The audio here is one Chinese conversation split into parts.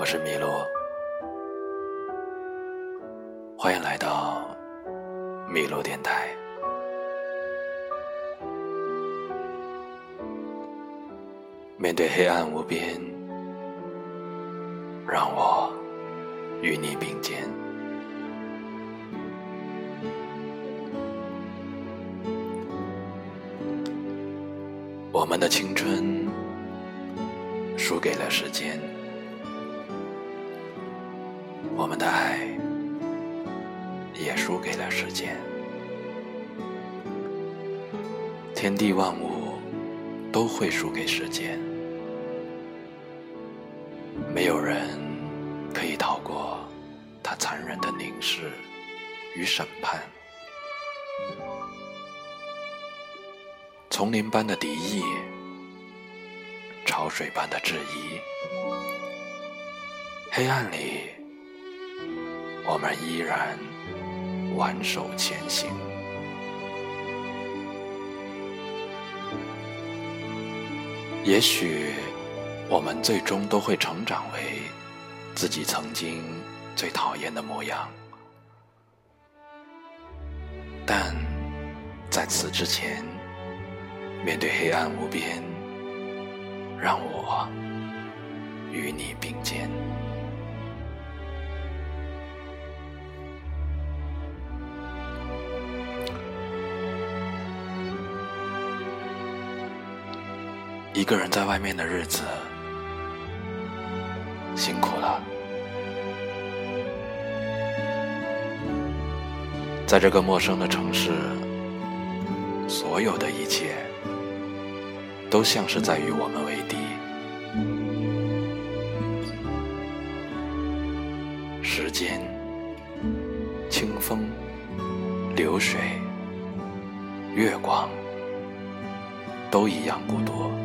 我是麋鹿，欢迎来到麋鹿电台。面对黑暗无边，让我与你并肩。我们的青春输给了时间。我们的爱也输给了时间，天地万物都会输给时间，没有人可以逃过他残忍的凝视与审判。丛林般的敌意，潮水般的质疑，黑暗里。我们依然挽手前行。也许我们最终都会成长为自己曾经最讨厌的模样，但在此之前，面对黑暗无边，让我与你并肩。一个人在外面的日子，辛苦了。在这个陌生的城市，所有的一切都像是在与我们为敌。时间、清风、流水、月光，都一样孤独。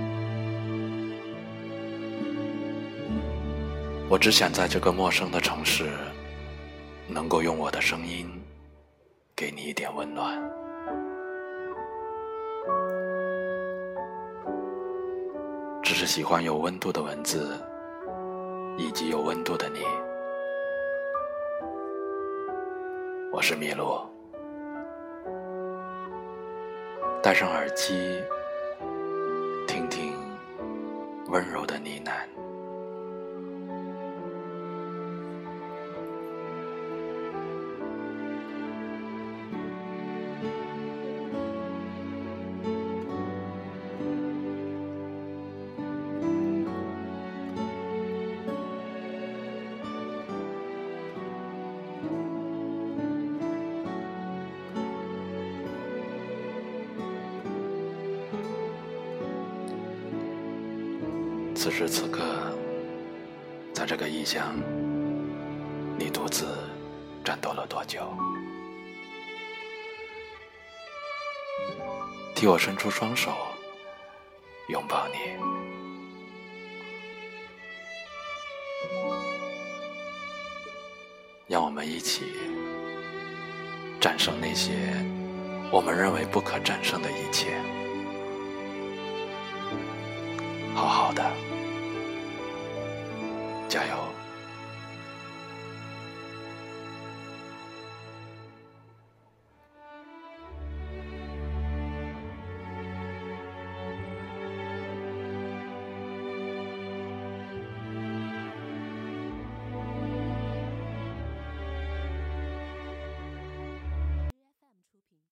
我只想在这个陌生的城市，能够用我的声音给你一点温暖。只是喜欢有温度的文字，以及有温度的你。我是麋鹿，戴上耳机，听听温柔的呢喃。此时此刻，在这个异乡，你独自战斗了多久？替我伸出双手，拥抱你，让我们一起战胜那些我们认为不可战胜的一切。好好的。加油。